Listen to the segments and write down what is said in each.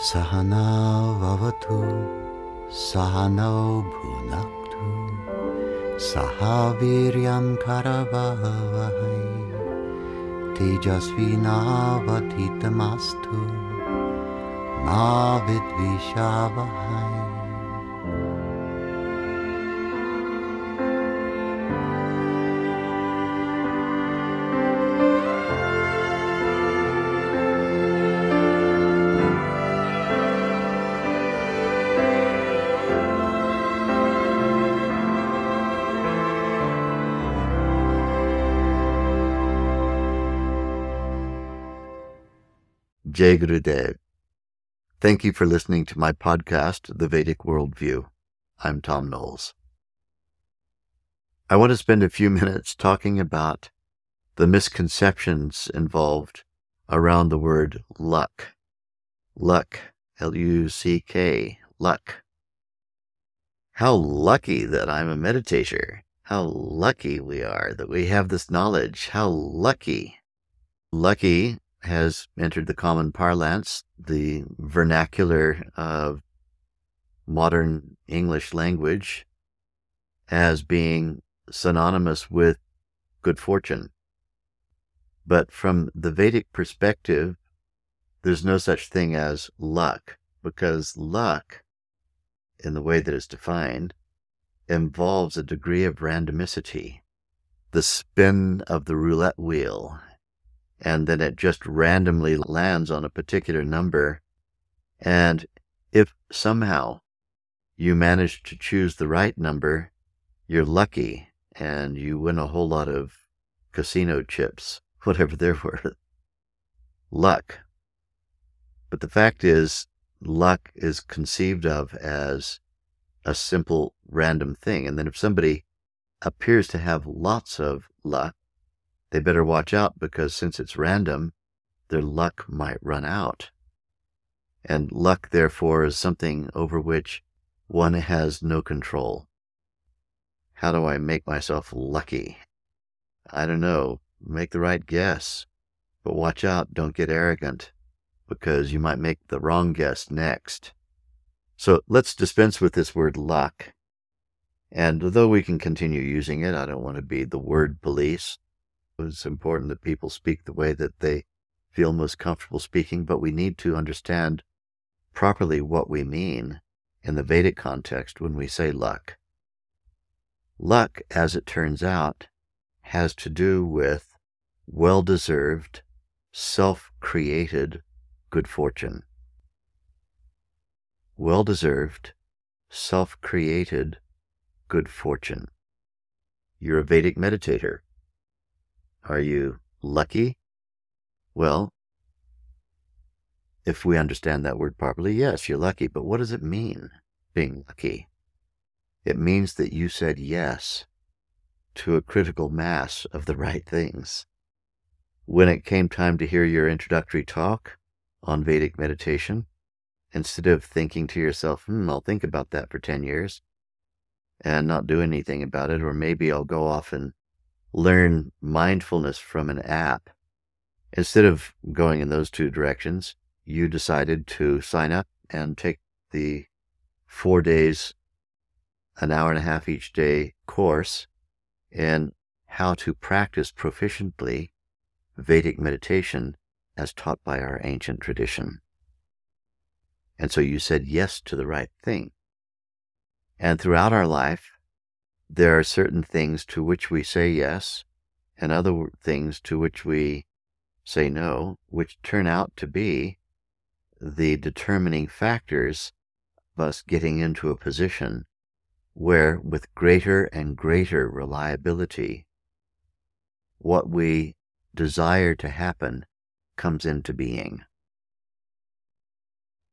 सहनावतु सहनौ भुनक्तु सह वीर्यं करवहै तेजस्विनावधितमस्तु मा विद्विषावहै Jai Gurudev. Thank you for listening to my podcast, The Vedic Worldview. I'm Tom Knowles. I want to spend a few minutes talking about the misconceptions involved around the word luck. Luck, L U C K, luck. How lucky that I'm a meditator. How lucky we are that we have this knowledge. How lucky. Lucky has entered the common parlance, the vernacular of modern English language, as being synonymous with good fortune. But from the Vedic perspective, there's no such thing as luck, because luck, in the way that it's defined, involves a degree of randomicity. The spin of the roulette wheel and then it just randomly lands on a particular number. And if somehow you manage to choose the right number, you're lucky and you win a whole lot of casino chips, whatever they're worth. Luck. But the fact is, luck is conceived of as a simple random thing. And then if somebody appears to have lots of luck, they better watch out because since it's random, their luck might run out. And luck, therefore, is something over which one has no control. How do I make myself lucky? I don't know. Make the right guess. But watch out, don't get arrogant, because you might make the wrong guess next. So let's dispense with this word luck. And though we can continue using it, I don't want to be the word police. It's important that people speak the way that they feel most comfortable speaking, but we need to understand properly what we mean in the Vedic context when we say luck. Luck, as it turns out, has to do with well deserved, self created good fortune. Well deserved, self created good fortune. You're a Vedic meditator. Are you lucky? Well, if we understand that word properly, yes, you're lucky. But what does it mean, being lucky? It means that you said yes to a critical mass of the right things. When it came time to hear your introductory talk on Vedic meditation, instead of thinking to yourself, hmm, I'll think about that for 10 years and not do anything about it, or maybe I'll go off and learn mindfulness from an app. Instead of going in those two directions, you decided to sign up and take the four days, an hour and a half each day course in how to practice proficiently Vedic meditation as taught by our ancient tradition. And so you said yes to the right thing. And throughout our life, there are certain things to which we say yes and other things to which we say no, which turn out to be the determining factors of us getting into a position where, with greater and greater reliability, what we desire to happen comes into being.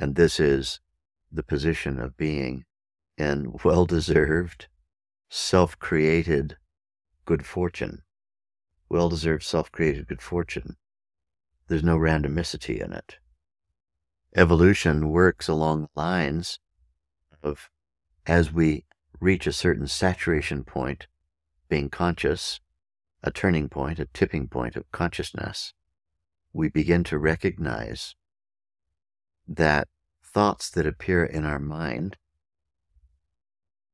And this is the position of being in well deserved self created good fortune, well deserved self created good fortune. There's no randomicity in it. Evolution works along lines of as we reach a certain saturation point, being conscious, a turning point, a tipping point of consciousness, we begin to recognize that thoughts that appear in our mind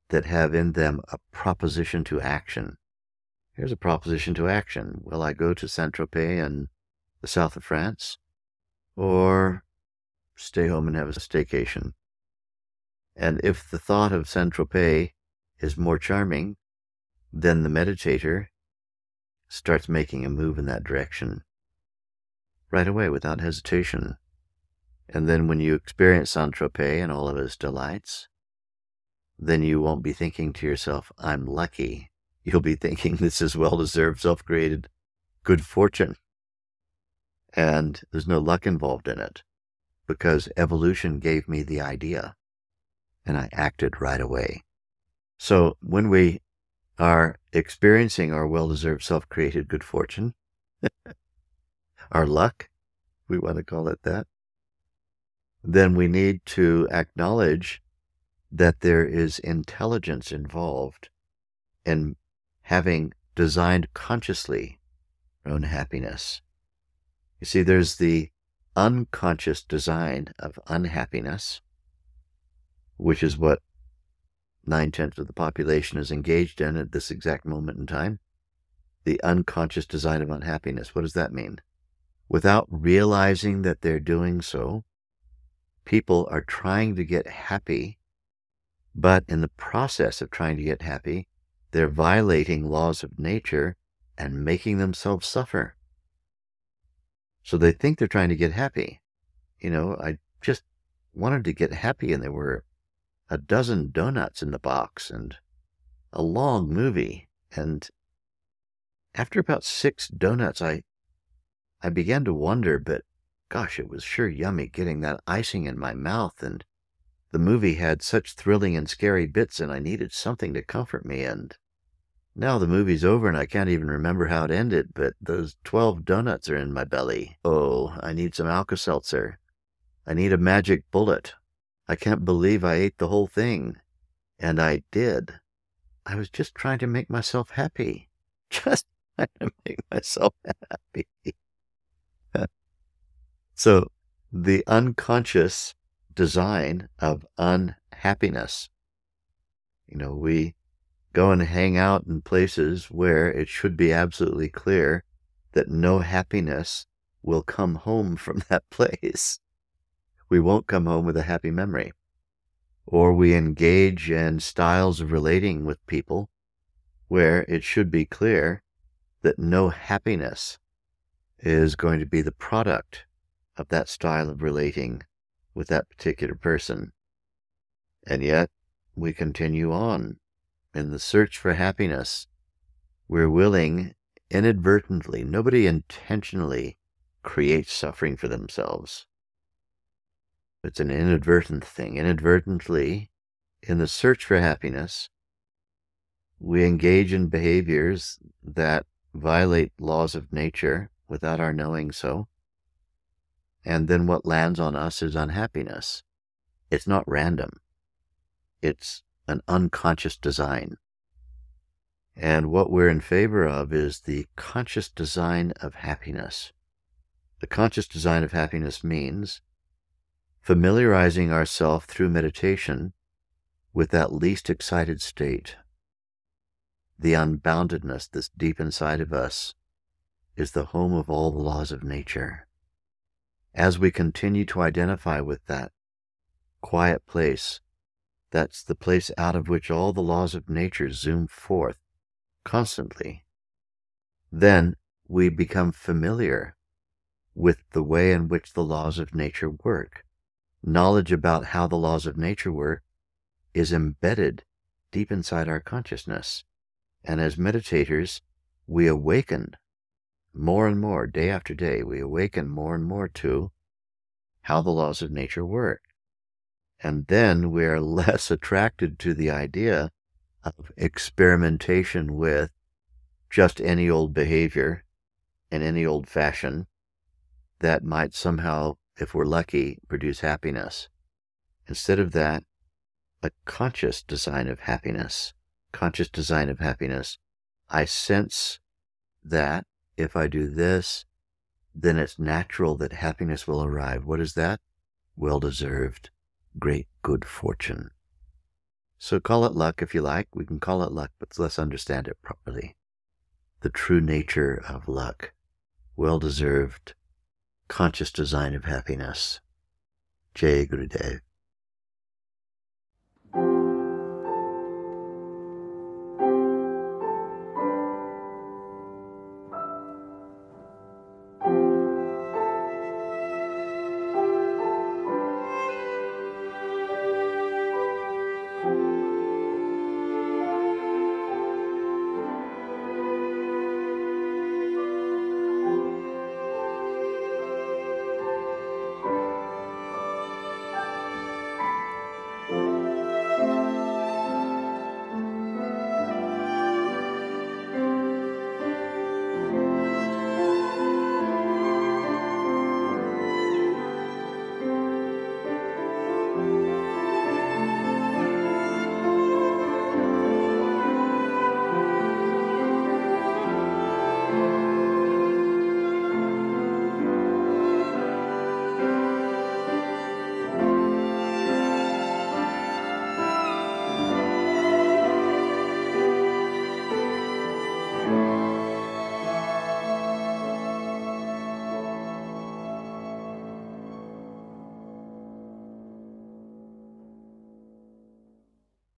that have in them a proposition to action. Here's a proposition to action. Will I go to Saint Tropez in the south of France? Or stay home and have a staycation? And if the thought of Saint Tropez is more charming, then the meditator starts making a move in that direction right away without hesitation. And then when you experience Saint Tropez and all of its delights, then you won't be thinking to yourself, I'm lucky. You'll be thinking this is well deserved, self created good fortune. And there's no luck involved in it because evolution gave me the idea and I acted right away. So when we are experiencing our well deserved self created good fortune, our luck, we want to call it that, then we need to acknowledge that there is intelligence involved in having designed consciously own happiness. You see, there's the unconscious design of unhappiness, which is what nine tenths of the population is engaged in at this exact moment in time. The unconscious design of unhappiness. What does that mean? Without realizing that they're doing so, people are trying to get happy but in the process of trying to get happy, they're violating laws of nature and making themselves suffer. So they think they're trying to get happy. You know, I just wanted to get happy, and there were a dozen donuts in the box and a long movie. And after about six donuts, I I began to wonder, but gosh, it was sure yummy getting that icing in my mouth and the movie had such thrilling and scary bits, and I needed something to comfort me. And now the movie's over, and I can't even remember how it ended, but those 12 donuts are in my belly. Oh, I need some Alka Seltzer. I need a magic bullet. I can't believe I ate the whole thing. And I did. I was just trying to make myself happy. Just trying to make myself happy. so the unconscious design of unhappiness. You know, we go and hang out in places where it should be absolutely clear that no happiness will come home from that place. We won't come home with a happy memory. Or we engage in styles of relating with people where it should be clear that no happiness is going to be the product of that style of relating with that particular person. And yet, we continue on in the search for happiness. We're willing inadvertently, nobody intentionally creates suffering for themselves. It's an inadvertent thing. Inadvertently, in the search for happiness, we engage in behaviors that violate laws of nature without our knowing so. And then what lands on us is unhappiness. It's not random, it's an unconscious design. And what we're in favor of is the conscious design of happiness. The conscious design of happiness means familiarizing ourselves through meditation with that least excited state. The unboundedness that's deep inside of us is the home of all the laws of nature as we continue to identify with that quiet place, that's the place out of which all the laws of nature zoom forth constantly, then we become familiar with the way in which the laws of nature work. Knowledge about how the laws of nature work is embedded deep inside our consciousness. And as meditators, we awaken more and more, day after day, we awaken more and more to how the laws of nature work. And then we are less attracted to the idea of experimentation with just any old behavior and any old fashion that might somehow, if we're lucky, produce happiness. Instead of that, a conscious design of happiness, conscious design of happiness. I sense that if I do this, then it's natural that happiness will arrive. What is that? Well deserved, great good fortune. So call it luck if you like. We can call it luck, but let's understand it properly. The true nature of luck, well deserved, conscious design of happiness. Jai Gurudev.